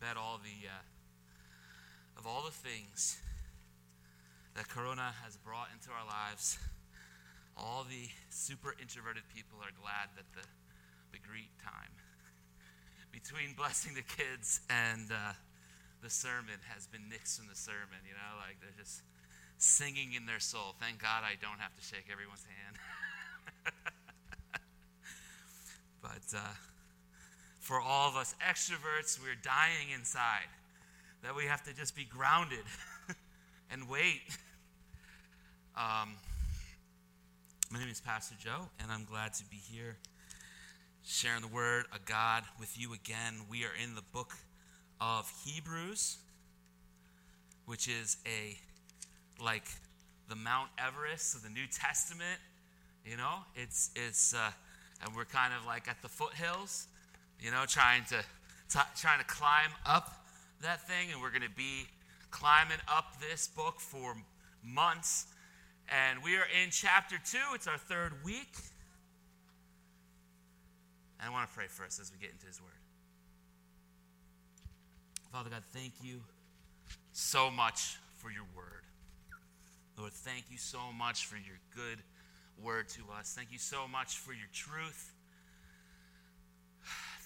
bet all the uh, of all the things that Corona has brought into our lives, all the super introverted people are glad that the the greet time between blessing the kids and uh, the sermon has been nixed from the sermon. You know, like they're just singing in their soul. Thank God I don't have to shake everyone's hand. but uh, for all of us extroverts, we're dying inside. That we have to just be grounded and wait. Um, my name is Pastor Joe, and I'm glad to be here sharing the word of God with you again. We are in the book of Hebrews, which is a like the Mount Everest of the New Testament. You know, it's it's uh, and we're kind of like at the foothills, you know, trying to t- trying to climb up that thing, and we're going to be climbing up this book for months. And we are in chapter two. It's our third week. And I want to pray first as we get into His Word. Father God, thank you so much for your Word. Lord, thank you so much for your good word to us. Thank you so much for your truth.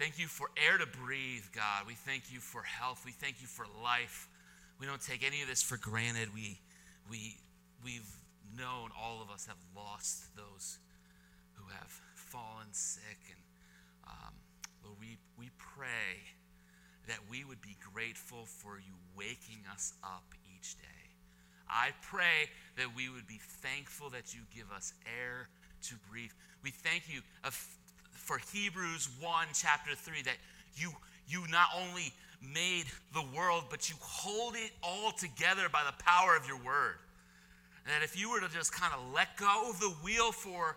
Thank you for air to breathe, God. We thank you for health. We thank you for life. We don't take any of this for granted. We, we, we've known all of us have lost those who have fallen sick. And um, Lord, we, we pray that we would be grateful for you waking us up each day. I pray that we would be thankful that you give us air to breathe. We thank you for Hebrews 1, chapter 3, that you, you not only made the world, but you hold it all together by the power of your word. And that if you were to just kind of let go of the wheel for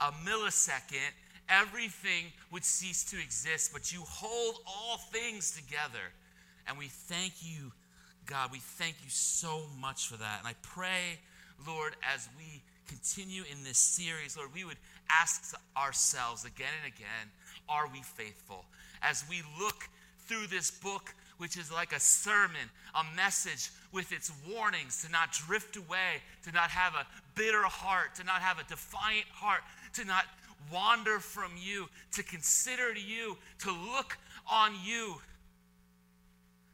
a millisecond, everything would cease to exist. But you hold all things together. And we thank you God, we thank you so much for that. And I pray, Lord, as we continue in this series, Lord, we would ask ourselves again and again, are we faithful? As we look through this book, which is like a sermon, a message with its warnings to not drift away, to not have a bitter heart, to not have a defiant heart, to not wander from you, to consider you, to look on you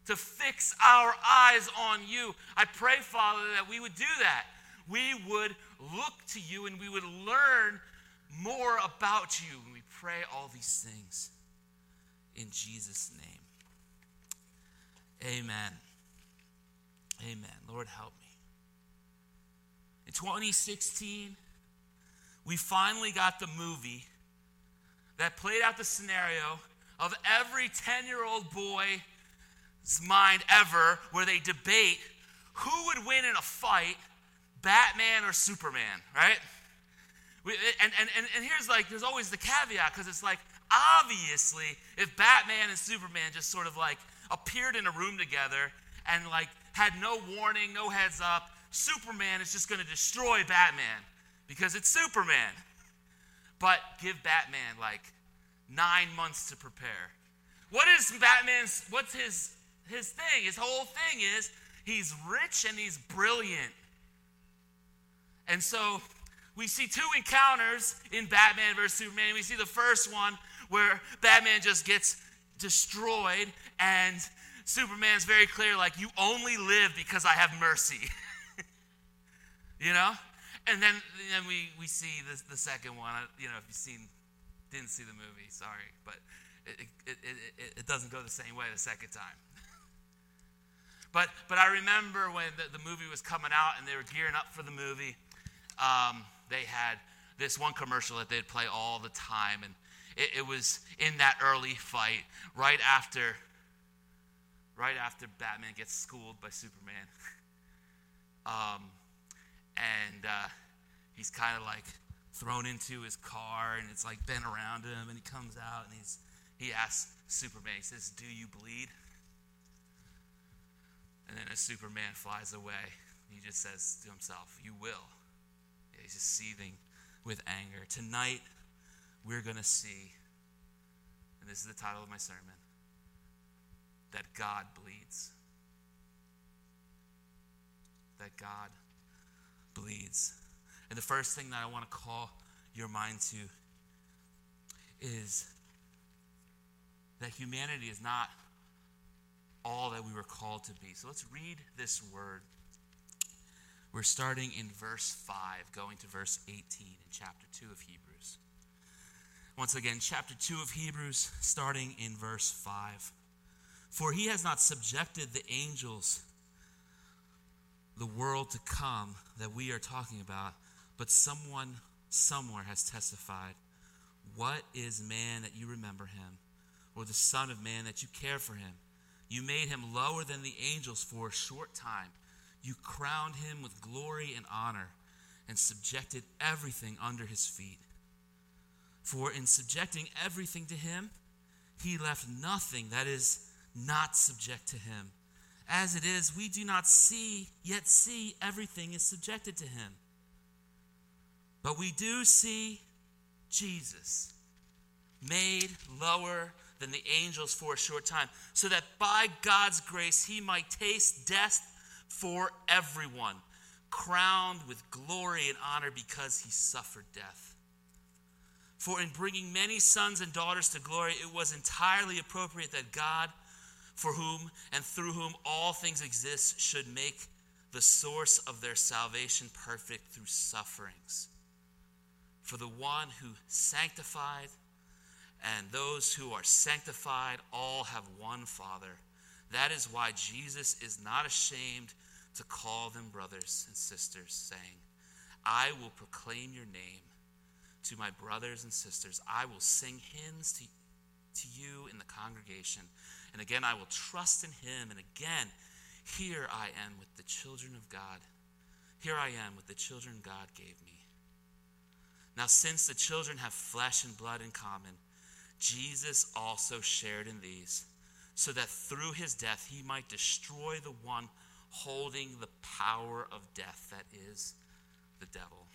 to fix our eyes on you. I pray, Father, that we would do that. We would look to you and we would learn more about you. And we pray all these things in Jesus' name. Amen. Amen. Lord, help me. In 2016, we finally got the movie that played out the scenario of every 10 year old boy's mind ever where they debate who would win in a fight, Batman or Superman, right? And, and, and, and here's like, there's always the caveat because it's like, obviously, if Batman and Superman just sort of like appeared in a room together and like had no warning, no heads up, Superman is just going to destroy Batman because it's Superman. But give Batman like nine months to prepare. What is Batman's, what's his his thing. His whole thing is he's rich and he's brilliant. And so we see two encounters in Batman versus Superman. We see the first one where Batman just gets destroyed and Superman's very clear like you only live because I have mercy. you know? And then, then we, we see the, the second one. You know, if you've seen, didn't see the movie, sorry, but it, it, it, it, doesn't go the same way the second time. But, but I remember when the, the movie was coming out and they were gearing up for the movie, um, they had this one commercial that they'd play all the time. And it, it was in that early fight, right after, right after Batman gets schooled by Superman. um, and uh, he's kind of like thrown into his car and it's like bent around him and he comes out and he's he asks Superman, he says, Do you bleed? And then as Superman flies away, he just says to himself, You will. He's just seething with anger. Tonight, we're going to see, and this is the title of my sermon that God bleeds. That God bleeds. And the first thing that I want to call your mind to is that humanity is not all that we were called to be. So let's read this word. We're starting in verse 5, going to verse 18 in chapter 2 of Hebrews. Once again, chapter 2 of Hebrews, starting in verse 5. For he has not subjected the angels, the world to come that we are talking about, but someone somewhere has testified. What is man that you remember him, or the Son of Man that you care for him? You made him lower than the angels for a short time. You crowned him with glory and honor and subjected everything under his feet. For in subjecting everything to him, he left nothing that is not subject to him. As it is, we do not see, yet see everything is subjected to him. But we do see Jesus made lower than the angels for a short time, so that by God's grace he might taste death for everyone, crowned with glory and honor because he suffered death. For in bringing many sons and daughters to glory, it was entirely appropriate that God, for whom and through whom all things exist, should make the source of their salvation perfect through sufferings. For the one who sanctified and those who are sanctified all have one Father. That is why Jesus is not ashamed to call them brothers and sisters, saying, I will proclaim your name to my brothers and sisters. I will sing hymns to, to you in the congregation. And again, I will trust in him. And again, here I am with the children of God. Here I am with the children God gave me. Now, since the children have flesh and blood in common, Jesus also shared in these, so that through his death he might destroy the one holding the power of death, that is, the devil,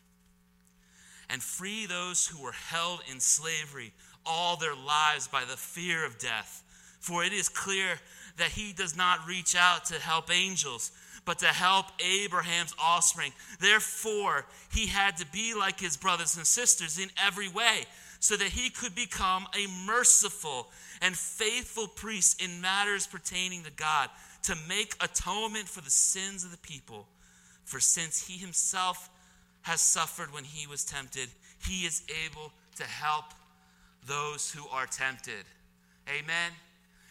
and free those who were held in slavery all their lives by the fear of death. For it is clear that he does not reach out to help angels, but to help Abraham's offspring. Therefore, he had to be like his brothers and sisters in every way so that he could become a merciful and faithful priests in matters pertaining to God to make atonement for the sins of the people. For since he himself has suffered when he was tempted, he is able to help those who are tempted. Amen.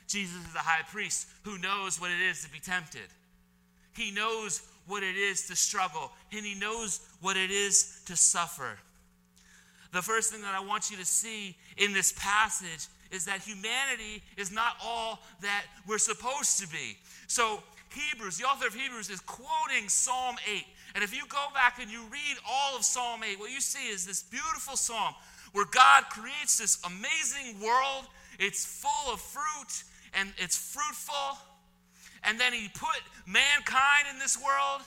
Jesus is the high priest who knows what it is to be tempted. He knows what it is to struggle, and he knows what it is to suffer the first thing that I want you to see in this passage is that humanity is not all that we're supposed to be. So, Hebrews, the author of Hebrews, is quoting Psalm 8. And if you go back and you read all of Psalm 8, what you see is this beautiful psalm where God creates this amazing world. It's full of fruit and it's fruitful. And then He put mankind in this world.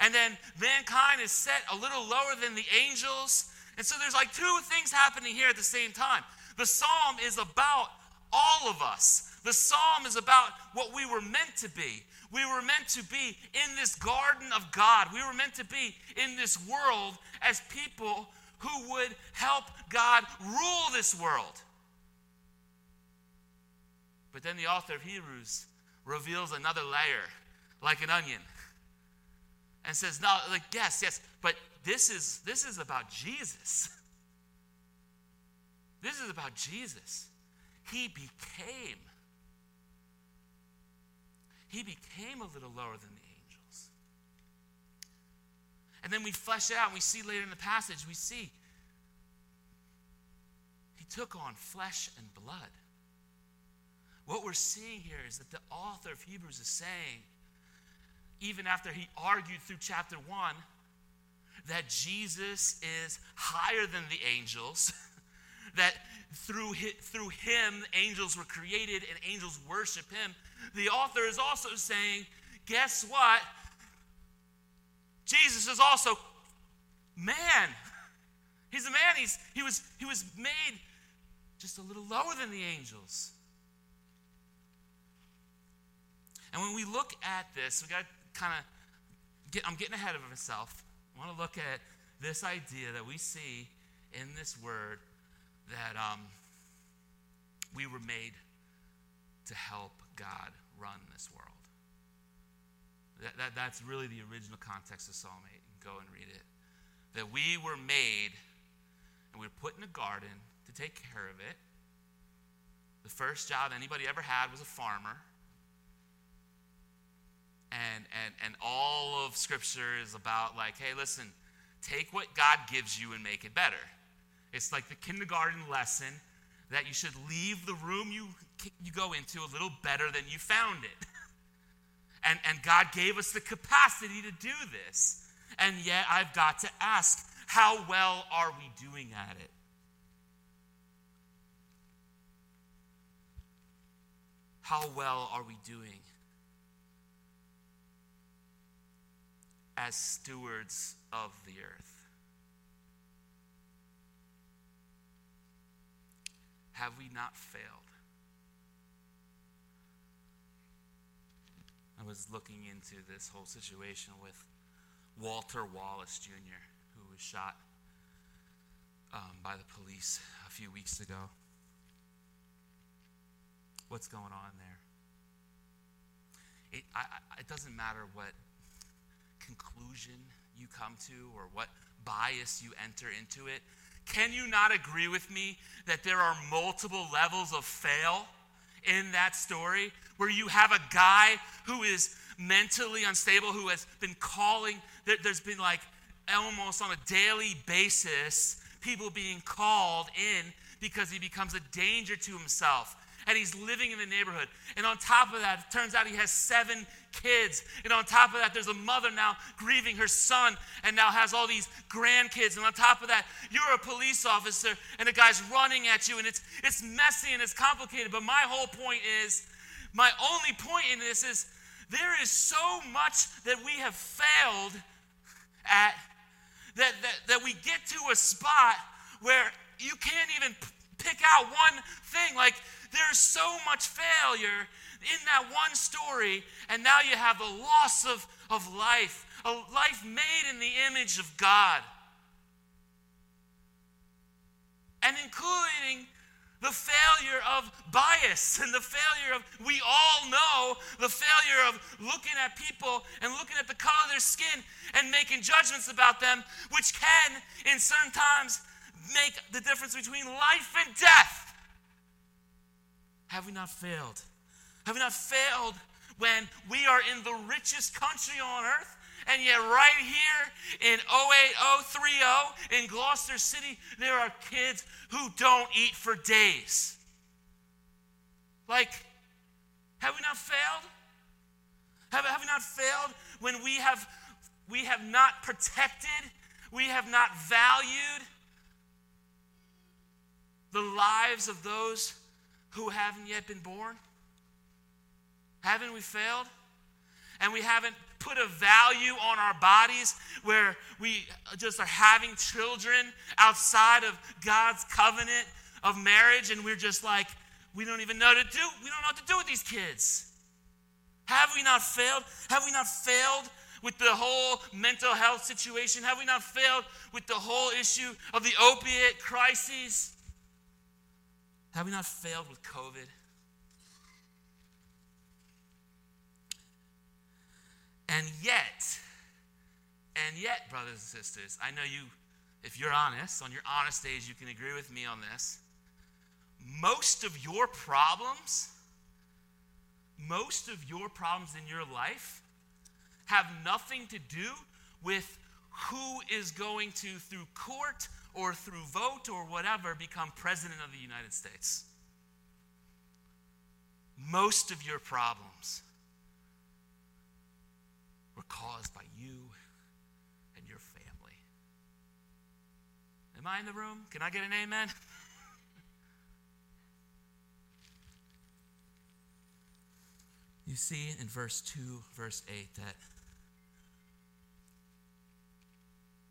And then mankind is set a little lower than the angels. And so there's like two things happening here at the same time. The psalm is about all of us. The psalm is about what we were meant to be. We were meant to be in this garden of God. We were meant to be in this world as people who would help God rule this world. But then the author of Hebrews reveals another layer, like an onion, and says, No, like, yes, yes, but this is this is about Jesus. This is about Jesus. He became he became a little lower than the angels. And then we flesh it out and we see later in the passage, we see he took on flesh and blood. What we're seeing here is that the author of Hebrews is saying, even after he argued through chapter 1, that Jesus is higher than the angels, that through through him angels were created and angels worship him. The author is also saying, guess what? Jesus is also man. He's a man. He's, he, was, he was made just a little lower than the angels. And when we look at this, we got to kind of get, I'm getting ahead of myself. I want to look at this idea that we see in this word that um, we were made to help God run this world. That, that, that's really the original context of Psalm 8. Go and read it. That we were made and we were put in a garden to take care of it. The first job anybody ever had was a farmer. And, and, and all of Scripture is about, like, hey, listen, take what God gives you and make it better. It's like the kindergarten lesson that you should leave the room you, you go into a little better than you found it. And, and God gave us the capacity to do this. And yet I've got to ask, how well are we doing at it? How well are we doing as stewards of the earth? Have we not failed? I was looking into this whole situation with Walter Wallace Jr., who was shot um, by the police a few weeks ago. What's going on there? It, I, it doesn't matter what conclusion you come to or what bias you enter into it. Can you not agree with me that there are multiple levels of fail in that story where you have a guy who is mentally unstable, who has been calling, there, has been like almost on a daily basis people being called in because he becomes a danger to himself and he's living in the neighborhood. And on top of that, it turns out he has seven kids. And on top of that, there's a mother now grieving her son and now has all these grandkids. And on top of that, you're a police officer and a guy's running at you and it's it's messy and it's complicated. But my whole point is, my only point in this is there is so much that we have failed at that, that, that we get to a spot where you can't even pick out one thing. Like there's so much failure in that one story, and now you have a loss of, of life, a life made in the image of God. And including the failure of bias and the failure of, we all know the failure of looking at people and looking at the color of their skin and making judgments about them, which can, in certain times, make the difference between life and death. Have we not failed? Have we not failed when we are in the richest country on earth? And yet, right here in 08030 in Gloucester City, there are kids who don't eat for days. Like, have we not failed? Have, have we not failed when we have, we have not protected, we have not valued the lives of those who haven't yet been born? Haven't we failed? And we haven't put a value on our bodies where we just are having children outside of God's covenant of marriage and we're just like, we don't even know to do. We don't know what to do with these kids. Have we not failed? Have we not failed with the whole mental health situation? Have we not failed with the whole issue of the opiate crises? Have we not failed with COVID? And yet, and yet, brothers and sisters, I know you, if you're honest, on your honest days, you can agree with me on this. Most of your problems, most of your problems in your life have nothing to do with who is going to, through court or through vote or whatever, become president of the United States. Most of your problems were caused by you and your family. Am I in the room? Can I get an amen? you see in verse 2, verse 8, that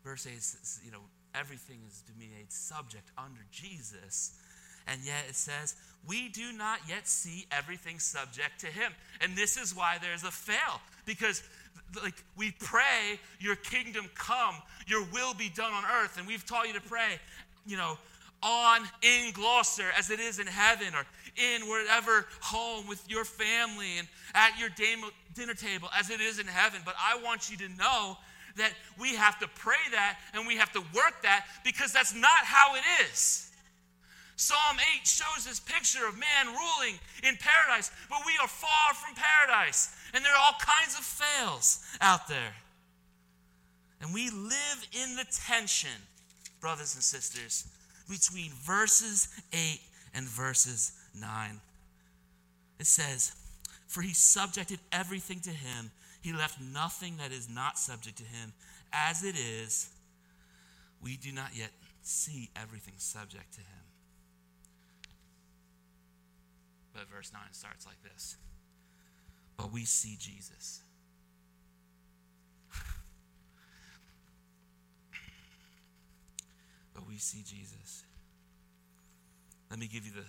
verse 8 says, you know, everything is to be made subject under Jesus. And yet it says, we do not yet see everything subject to him. And this is why there's a fail. Because like we pray, your kingdom come, your will be done on earth. And we've taught you to pray, you know, on in Gloucester as it is in heaven, or in whatever home with your family and at your dinner table as it is in heaven. But I want you to know that we have to pray that and we have to work that because that's not how it is. Psalm 8 shows this picture of man ruling in paradise, but we are far from paradise. And there are all kinds of fails out there. And we live in the tension, brothers and sisters, between verses 8 and verses 9. It says, For he subjected everything to him, he left nothing that is not subject to him. As it is, we do not yet see everything subject to him. But verse 9 starts like this But we see Jesus. but we see Jesus. Let me give you the,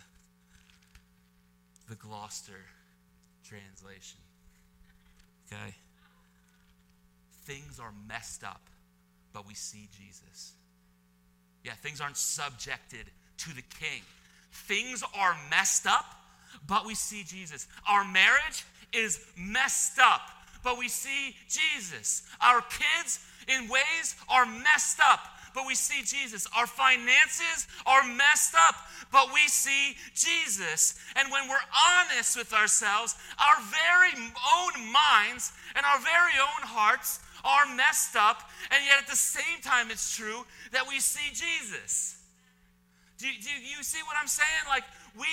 the Gloucester translation. Okay? Things are messed up, but we see Jesus. Yeah, things aren't subjected to the king. Things are messed up, but we see Jesus. Our marriage is messed up, but we see Jesus. Our kids, in ways, are messed up, but we see Jesus. Our finances are messed up, but we see Jesus. And when we're honest with ourselves, our very own minds and our very own hearts are messed up, and yet at the same time, it's true that we see Jesus. Do, do you see what I'm saying? Like, we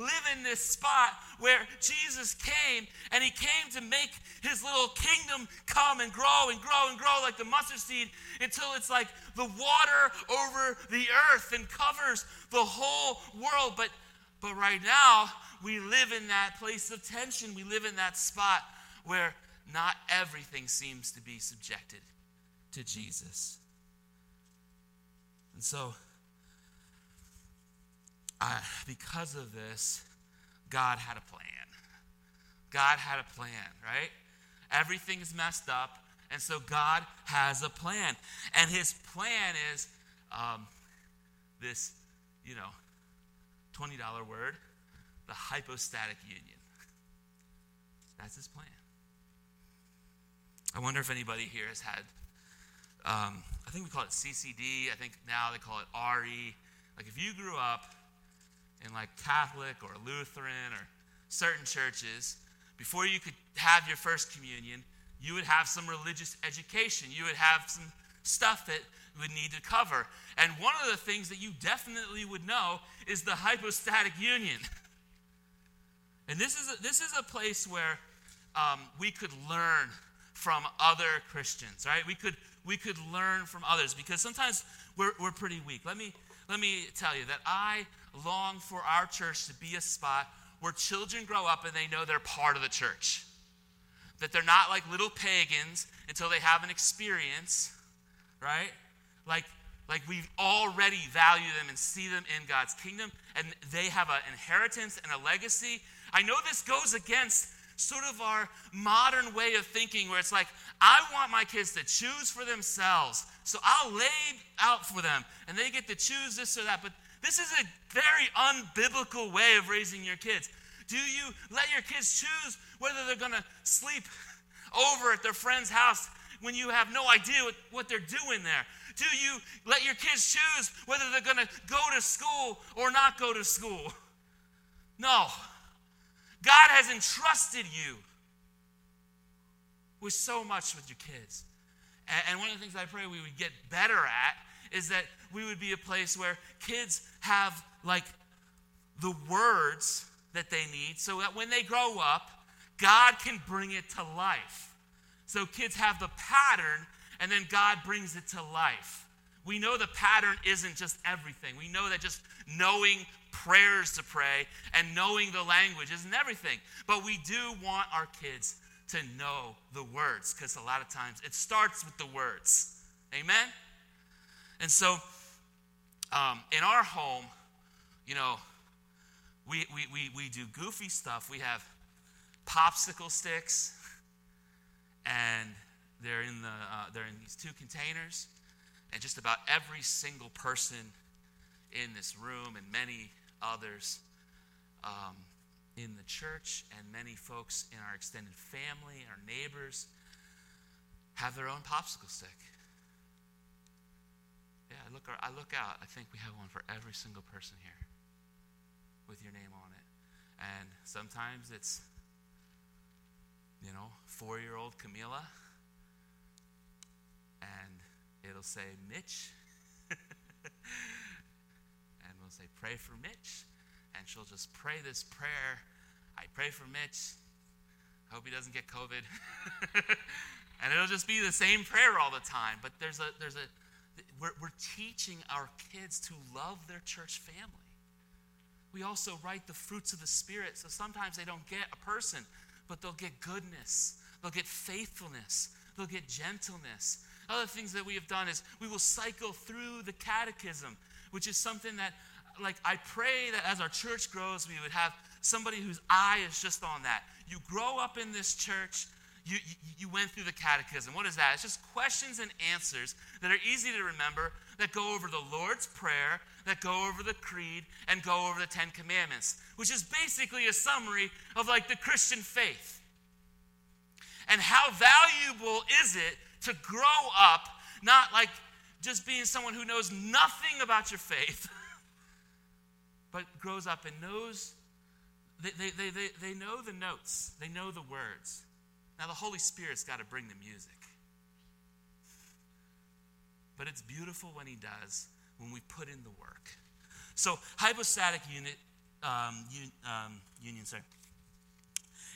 live in this spot where Jesus came and he came to make his little kingdom come and grow and grow and grow like the mustard seed until it's like the water over the earth and covers the whole world. But but right now, we live in that place of tension. We live in that spot where not everything seems to be subjected to Jesus. And so uh, because of this, God had a plan. God had a plan, right? Everything is messed up, and so God has a plan. And his plan is um, this, you know, $20 word, the hypostatic union. That's his plan. I wonder if anybody here has had, um, I think we call it CCD. I think now they call it RE. Like if you grew up in like Catholic or Lutheran or certain churches, before you could have your first communion, you would have some religious education. You would have some stuff that you would need to cover. And one of the things that you definitely would know is the hypostatic union. And this is a, this is a place where um, we could learn from other Christians, right? We could we could learn from others because sometimes we're, we're pretty weak. Let me let me tell you that I long for our church to be a spot where children grow up and they know they're part of the church. That they're not like little pagans until they have an experience, right? Like, like we already value them and see them in God's kingdom, and they have an inheritance and a legacy. I know this goes against sort of our modern way of thinking where it's like, I want my kids to choose for themselves. So I'll lay out for them and they get to choose this or that. But this is a very unbiblical way of raising your kids. Do you let your kids choose whether they're going to sleep over at their friend's house when you have no idea what, they're doing there? Do you let your kids choose whether they're going to go to school or not go to school? No. God has entrusted you with so much with your kids. And one of the things I pray we would get better at is that we would be a place where kids have like the words that they need so that when they grow up, God can bring it to life. So kids have the pattern and then God brings it to life. We know the pattern isn't just everything. We know that just knowing prayers to pray and knowing the language isn't everything. But we do want our kids to know the words because a lot of times it starts with the words. Amen? And so um, in our home, you know, we, we, we, we do goofy stuff. We have popsicle sticks, and they're in, the, uh, they're in these two containers. And just about every single person in this room and many others um, in the church and many folks in our extended family, our neighbors, have their own popsicle stick. Yeah, I look, I look out. I think we have one for every single person here with your name on it. And sometimes it's, you know, four year old Camila, and it'll say Mitch. and we'll say, Pray for Mitch. And she'll just pray this prayer. I pray for Mitch. I Hope he doesn't get COVID. and it'll just be the same prayer all the time. But there's a, there's a, we're, we're teaching our kids to love their church family we also write the fruits of the Spirit. So sometimes they don't get a person, but they'll get goodness, they'll get faithfulness, they'll get gentleness. Other things that we have done is we will cycle through the catechism, which is something that, like, I pray that as our church grows, we would have somebody whose eye is just on that. You grow up in this church, you, you, went through the catechism. What is that? It's just questions and answers that are easy to remember, that go over the Lord's Prayer, that go over the Creed, and go over the Ten Commandments, which is basically a summary of like the Christian faith. And how valuable is it to grow up, not like just being someone who knows nothing about your faith, but grows up and knows, they, they, they, they, they know the notes, they know the words. Now, the Holy Spirit's got to bring the music. But it's beautiful when He does, when we put in the work. So, hypostatic unit, um, un, um, union, sorry.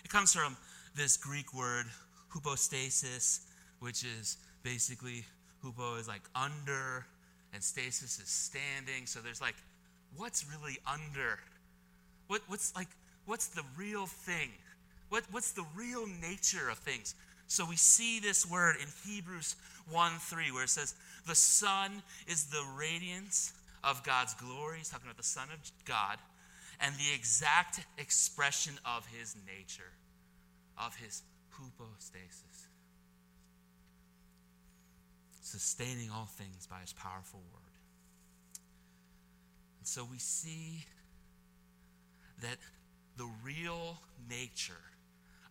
It comes from this Greek word, hypostasis, which is basically, hupo is like under, and stasis is standing. So there's like, what's really under? What, what's like, what's the real thing? What, what's the real nature of things? So we see this word in Hebrews 1 3, where it says, The Son is the radiance of God's glory. He's talking about the Son of God, and the exact expression of his nature, of his hypostasis. Sustaining all things by his powerful word. So we see that the real nature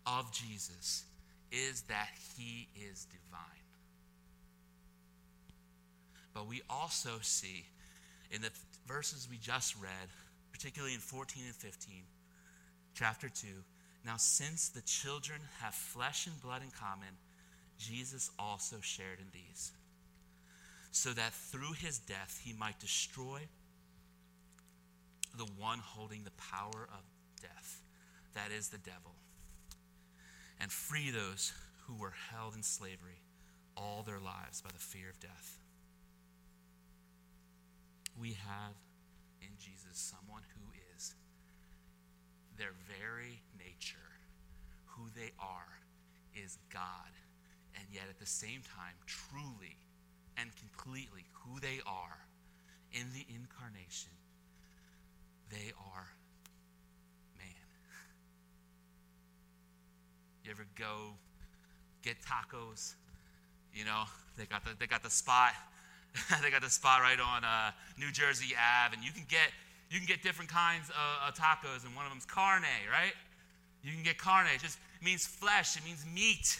of Jesus is that he is divine. But we also see in the verses we just read, particularly in 14 and 15, chapter 2, now since the children have flesh and blood in common, Jesus also shared in these, so that through his death he might destroy the one holding the power of death, that is the devil and free those who were held in slavery all their lives by the fear of death. We have in Jesus someone who is their very nature, who they are, is God, and yet at the same time, truly and completely who they are in the incarnation, they are man. You ever go get tacos? You know, they got the, they got the spot. they got the spot right on uh, New Jersey Ave, and you can get you can get different kinds of, of tacos, and one of them's carne, right? You can get carne. It just means flesh. It means meat,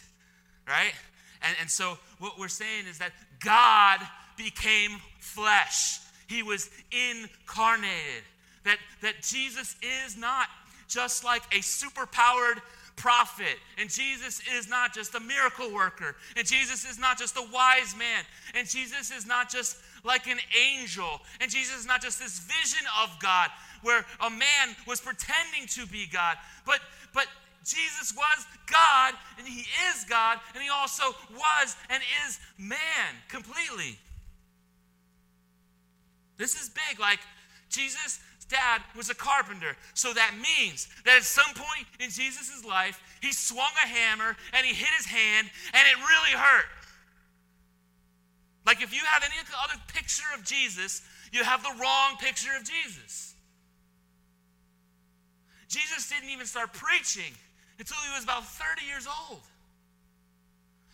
right? And, and so what we're saying is that God became flesh. He was incarnated. That, that Jesus is not just like a superpowered prophet. And Jesus is not just a miracle worker. And Jesus is not just a wise man. And Jesus is not just like an angel. And Jesus is not just this vision of God where a man was pretending to be God. But but Jesus was God and he is God and he also was and is man completely. This is big like Jesus dad was a carpenter. So that means that at some point in Jesus' life, he swung a hammer and he hit his hand and it really hurt. Like if you have any other picture of Jesus, you have the wrong picture of Jesus. Jesus didn't even start preaching until he was about 30 years old.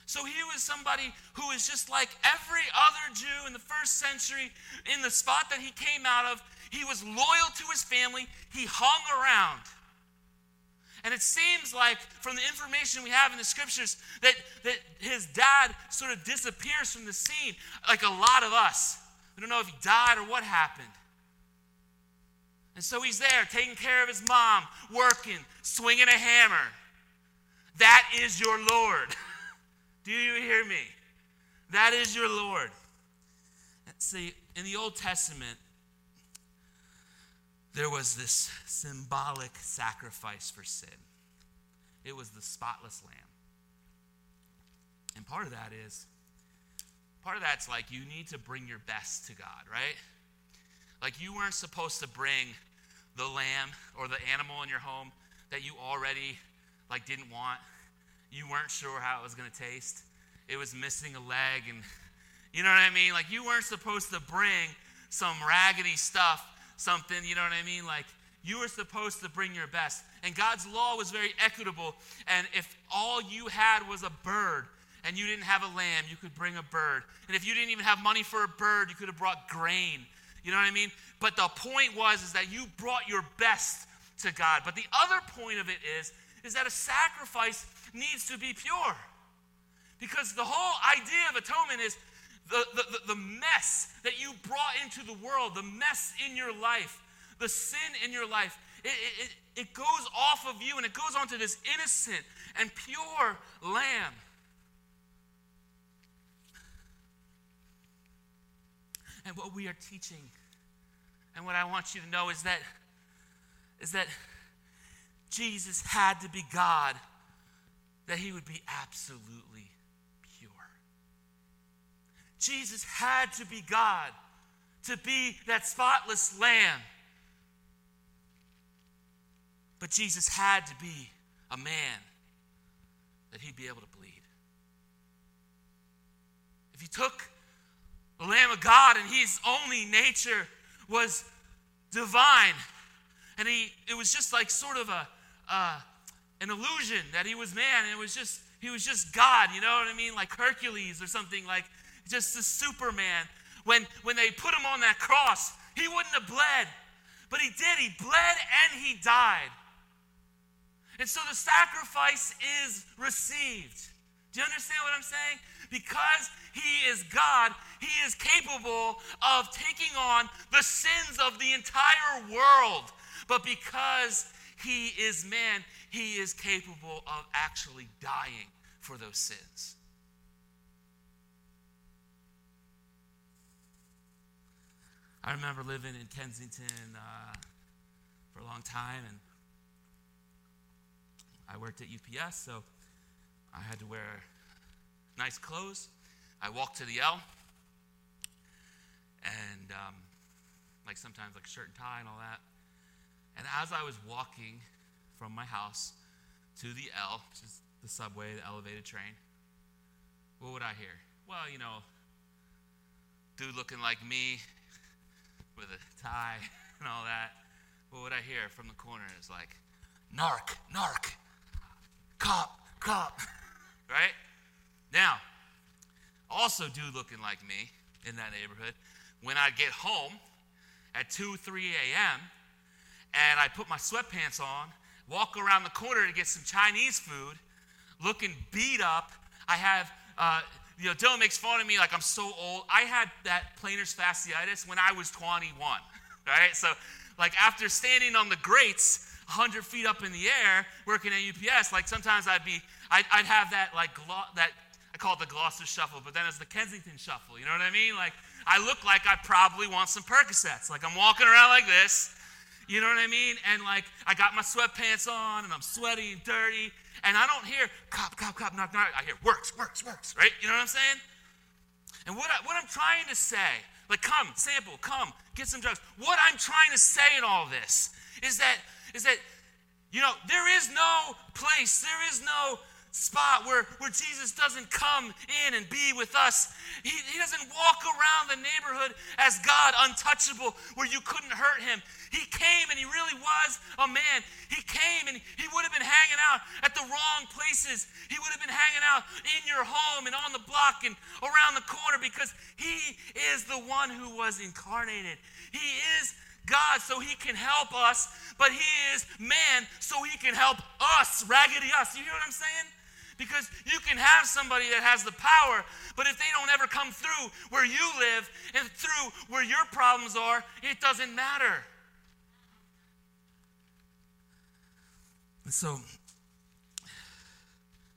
So he was somebody who was just like every other Jew in the first century, in the spot that he came out of. He was loyal to his family, he hung around. And it seems like, from the information we have in the scriptures, that, that his dad sort of disappears from the scene, like a lot of us. We don't know if he died or what happened. And so he's there taking care of his mom, working, swinging a hammer. That is your Lord. Do you hear me? That is your Lord. See, in the Old Testament, there was this symbolic sacrifice for sin. It was the spotless lamb. And part of that is, part of that's like you need to bring your best to God, right? Like you weren't supposed to bring the lamb or the animal in your home that you already like didn't want. You weren't sure how it was going to taste. It was missing a leg and you know what I mean? Like you weren't supposed to bring some raggedy stuff something, you know what I mean? Like you were supposed to bring your best. And God's law was very equitable. And if all you had was a bird and you didn't have a lamb, you could bring a bird. And if you didn't even have money for a bird, you could have brought grain. You know what I mean? But the point was is that you brought your best to God. But the other point of it is is that a sacrifice needs to be pure. Because the whole idea of atonement is the, the, the, mess that you brought into the world, the mess in your life, the sin in your life, it, it, it goes off of you and it goes onto this innocent and pure lamb. And what we are teaching, and what I want you to know is that is that Jesus had to be God, that he would be absolutely Jesus had to be God, to be that spotless lamb. But Jesus had to be a man that he'd be able to bleed. If he took the Lamb of God and his only nature was divine, and he it was just like sort of a uh, an illusion that he was man, and it was just he was just God, you know what I mean? Like Hercules or something like just a Superman. When, when they put him on that cross, he wouldn't have bled. But he did. He bled and he died. And so the sacrifice is received. Do you understand what I'm saying? Because he is God, he is capable of taking on the sins of the entire world. But because he is man, he is capable of actually dying for those sins. I remember living in Kensington uh, for a long time, and I worked at UPS, so I had to wear nice clothes. I walked to the L, and um, like sometimes like shirt and tie and all that. And as I was walking from my house to the L, which is the subway, the elevated train, what would I hear? Well, you know, dude looking like me with a tie and all that, what would I hear from the corner? It's like, narc, narc, cop, cop, right? Now, also dude looking like me in that neighborhood, when I get home at 2, 3 a.m., and I put my sweatpants on, walk around the corner to get some Chinese food, looking beat up. I have uh, you know, Dylan makes fun of me like I'm so old. I had that plantar fasciitis when I was 21, right? So, like, after standing on the grates 100 feet up in the air working at UPS, like, sometimes I'd be, I'd, I'd have that, like, glo- that, I call it the Gloucester shuffle, but then it's the Kensington shuffle, you know what I mean? Like, I look like I probably want some Percocets. Like, I'm walking around like this, you know what I mean? And, like, I got my sweatpants on and I'm sweaty and dirty and I don't hear cop, cop, cop, knock, knock. I hear works, works, works, right? You know what I'm saying? And what, I, what I'm trying to say, like, come, sample, come, get some drugs. What I'm trying to say in all this is that, is that, you know, there is no place, there is no, spot where, where Jesus doesn't come in and be with us. He, he doesn't walk the neighborhood as God, untouchable, where you couldn't hurt him. He came and he really was a man. He came and he would have been hanging out at the wrong places. He would have been hanging out in your home and on the block and around the corner because he is the one who was incarnated. He is God so he can help us, but he is man so he can help us, raggedy us. You hear what I'm saying? Because you can have somebody that has the power, but if they don't ever come through where you live and through where your problems are, it doesn't matter. And so,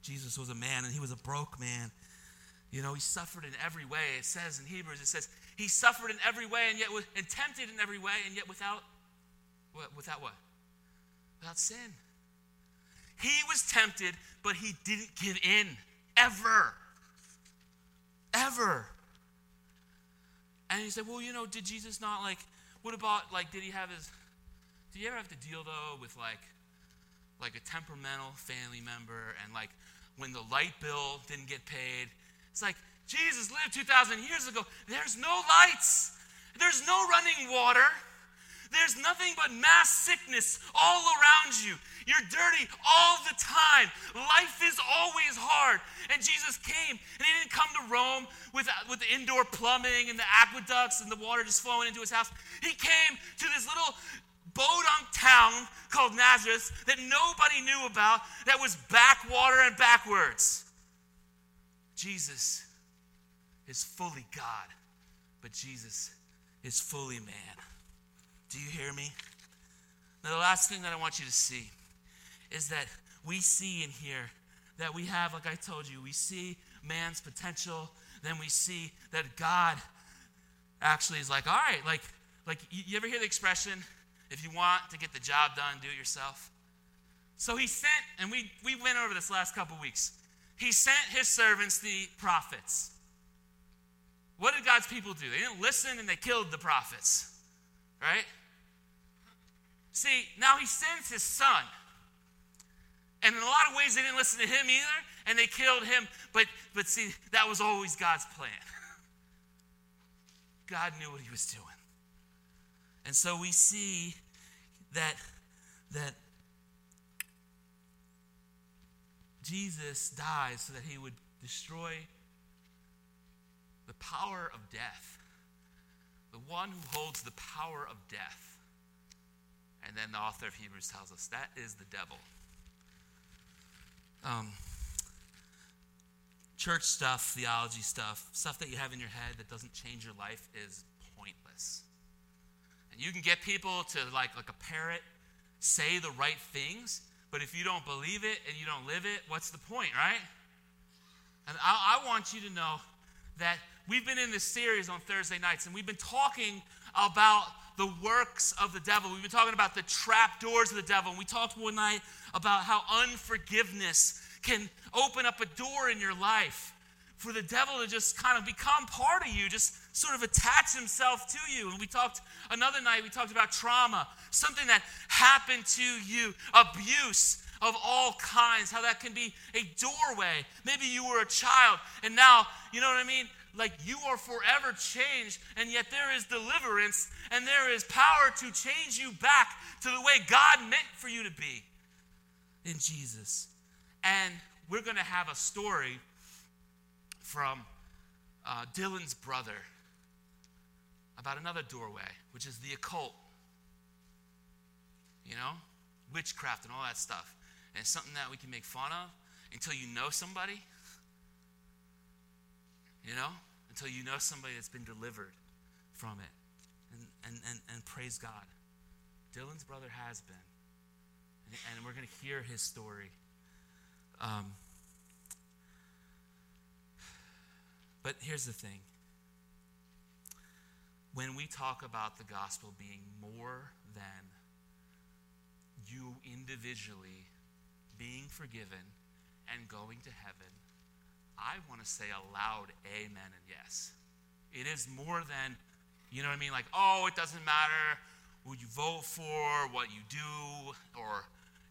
Jesus was a man and he was a broke man. You know, he suffered in every way. It says in Hebrews, it says, he suffered in every way and yet was and tempted in every way and yet without without what? Without sin. He was tempted, but he didn't give in ever. Ever. And he said, Well, you know, did Jesus not like, what about like did he have his did he ever have to deal though with like like a temperamental family member and like when the light bill didn't get paid? It's like Jesus lived 2,000 years ago. There's no lights, there's no running water. There's nothing but mass sickness all around you. You're dirty all the time. Life is always hard. And Jesus came, and he didn't come to Rome with, uh, with the indoor plumbing and the aqueducts and the water just flowing into his house. He came to this little podunk town called Nazareth that nobody knew about, that was backwater and backwards. Jesus is fully God, but Jesus is fully man. Do you hear me? Now, the last thing that I want you to see is that we see in here that we have, like I told you, we see man's potential, then we see that God actually is like, all right, like, like you ever hear the expression, if you want to get the job done, do it yourself? So he sent, and we, we went over this last couple weeks. He sent his servants, the prophets. What did God's people do? They didn't listen and they killed the prophets, right? See, now he sends his son. And in a lot of ways, they didn't listen to him either, and they killed him. But, but see, that was always God's plan. God knew what he was doing. And so we see that, that Jesus dies so that he would destroy the power of death. The one who holds the power of death. And then the author of Hebrews tells us that is the devil. Um, church stuff, theology stuff, stuff that you have in your head that doesn't change your life is pointless. And you can get people to, like, like a parrot, say the right things, but if you don't believe it and you don't live it, what's the point, right? And I, I want you to know that we've been in this series on Thursday nights, and we've been talking about the works of the devil. We've been talking about the trap doors of the devil. And we talked one night about how unforgiveness can open up a door in your life for the devil to just kind of become part of you, just sort of attach himself to you. And we talked another night, we talked about trauma, something that happened to you, abuse of all kinds, how that can be a doorway. Maybe you were a child and now, you know what I mean? Like you are forever changed, and yet there is deliverance and there is power to change you back to the way God meant for you to be in Jesus. And we're going to have a story from uh, Dylan's brother about another doorway, which is the occult. You know, witchcraft and all that stuff. And it's something that we can make fun of until you know somebody. You know, until you know somebody that's been delivered from it. And, and, and, and praise God. Dylan's brother has been. And, and we're going to hear his story. Um, but here's the thing when we talk about the gospel being more than you individually being forgiven and going to heaven, I want to say a loud amen and yes. It is more than, you know what I mean? Like, oh, it doesn't matter who you vote for, what you do, or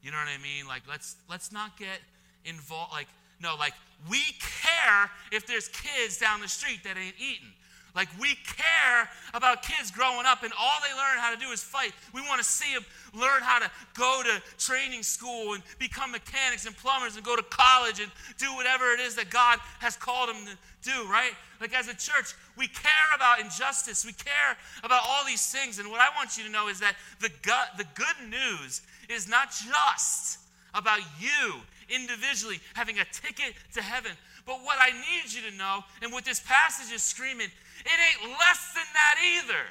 you know what I mean? Like, let's let's not get involved, like, no, like, we care if there's kids down the street that ain't eating. Like, we care about kids growing up and all they learn how to do is fight. We want to see them learn how to go to training school and become mechanics and plumbers and go to college and do whatever it is that God has called them to do, right? Like, as a church, we care about injustice. We care about all these things. And what I want you to know is that the, the good news is not just about you individually having a ticket to heaven. But what I need you to know, and what this passage is screaming, it ain't less than that either.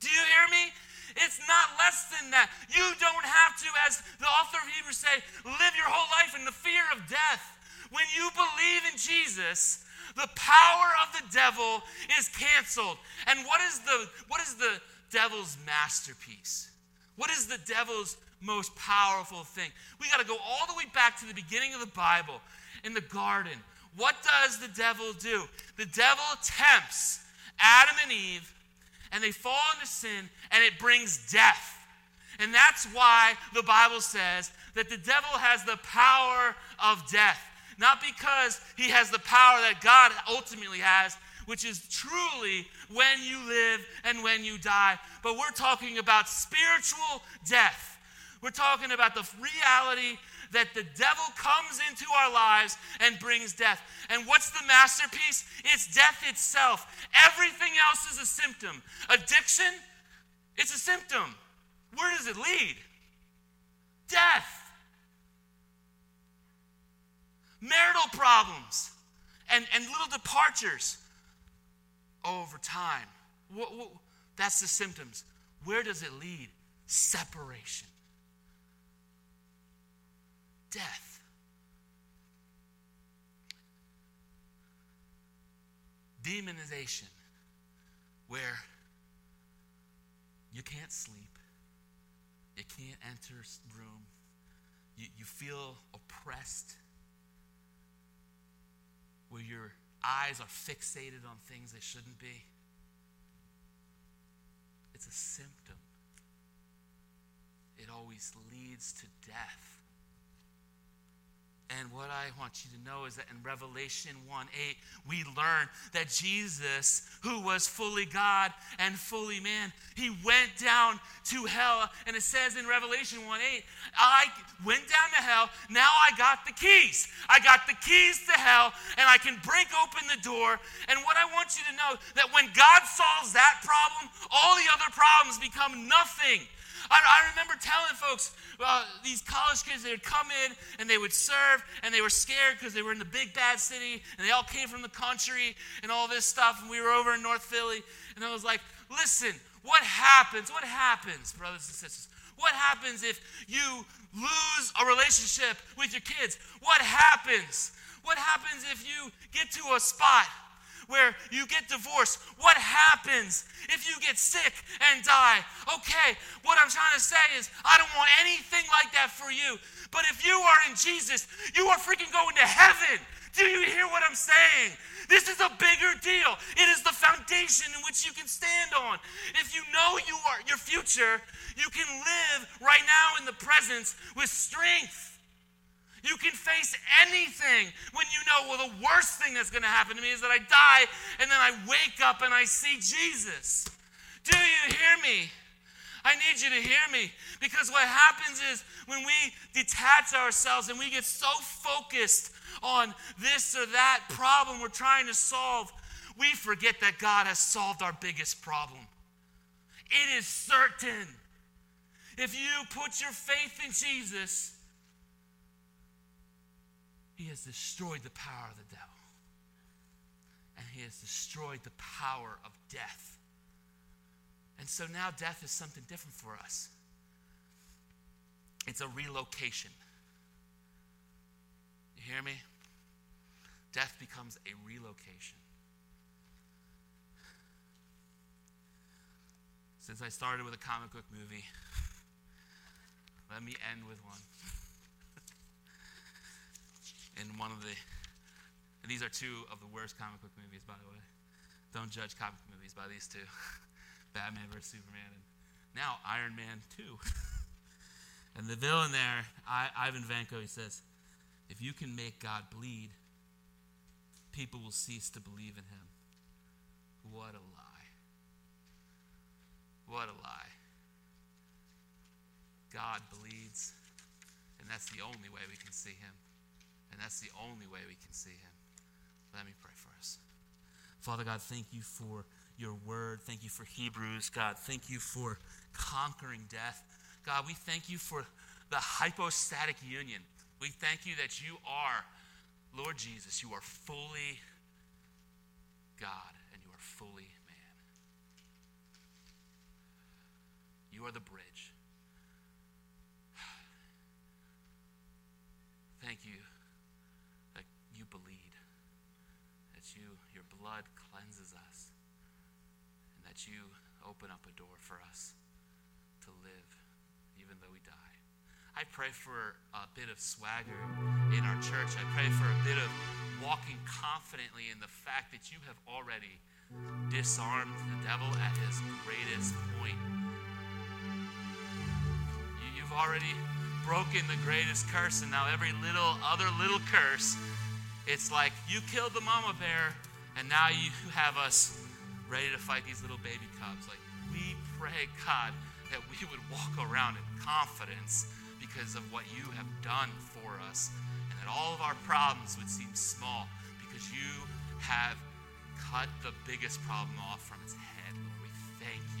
Do you hear me? It's not less than that. You don't have to, as the author of Hebrews say, live your whole life in the fear of death. When you believe in Jesus, the power of the devil is canceled. And what is the what is the devil's masterpiece? What is the devil's most powerful thing? We got to go all the way back to the beginning of the Bible in the garden. What does the devil do? The devil tempts Adam and Eve, and they fall into sin, and it brings death. And that's why the Bible says that the devil has the power of death. Not because he has the power that God ultimately has, which is truly when you live and when you die, but we're talking about spiritual death. We're talking about the reality that the devil comes into our lives and brings death. And what's the masterpiece? It's death itself. Everything else is a symptom. Addiction, it's a symptom. Where does it lead? Death. Marital problems and, and little departures over time. What, what, that's the symptoms. Where does it lead? Separation death. Demonization, where you can't sleep, you can't enter room, you, you feel oppressed, where your eyes are fixated on things they shouldn't be. It's a symptom. It always leads to death. And what I want you to know is that in Revelation 1 8, we learn that Jesus, who was fully God and fully man, he went down to hell. And it says in Revelation 1 8, I went down to hell. Now I got the keys. I got the keys to hell, and I can break open the door. And what I want you to know that when God solves that problem, all the other problems become nothing. I, I remember telling folks, uh, these college kids, they would come in and they would serve, and they were scared because they were in the big bad city, and they all came from the country and all this stuff. And we were over in North Philly, and I was like, listen, what happens? What happens, brothers and sisters? What happens if you lose a relationship with your kids? What happens? What happens if you get to a spot where you get divorced. What happens if you get sick and die? Okay, what I'm trying to say is, I don't want anything like that for you. But if you are in Jesus, you are freaking going to heaven. Do you hear what I'm saying? This is a bigger deal. It is the foundation in which you can stand on. If you know you are your future, you can live right now in the presence with strength. You can face anything when you know, well, the worst thing that's going to happen to me is that I die and then I wake up and I see Jesus. Do you hear me? I need you to hear me because what happens is when we detach ourselves and we get so focused on this or that problem we're trying to solve, we forget that God has solved our biggest problem. It is certain. If you put your faith in Jesus, he has destroyed the power of the devil. And he has destroyed the power of death. And so now death is something different for us. It's a relocation. You hear me? Death becomes a relocation. Since I started with a comic book movie, let me end with one in one of the, these are two of the worst comic book movies, by the way. Don't judge comic movies by these two Batman vs. Superman, and now Iron Man 2. and the villain there, I, Ivan Vanko, he says, if you can make God bleed, people will cease to believe in him. What a lie. What a lie. God bleeds, and that's the only way we can see him. And that's the only way we can see him. Let me pray for us. Father God, thank you for your word. Thank you for Hebrews. God, thank you for conquering death. God, we thank you for the hypostatic union. We thank you that you are, Lord Jesus, you are fully God and you are fully man. You are the bridge. Thank you that you bleed, that you your blood cleanses us, and that you open up a door for us to live even though we die. I pray for a bit of swagger in our church. I pray for a bit of walking confidently in the fact that you have already disarmed the devil at his greatest point. You, have already broken the greatest curse, and now every little other little curse, it's like you killed the mama bear, and now you have us ready to fight these little baby cubs. Like we pray, God, that we would walk around in confidence because of what you have done for us, and that all of our problems would seem small because you have cut the biggest problem off from its head. Lord, we thank you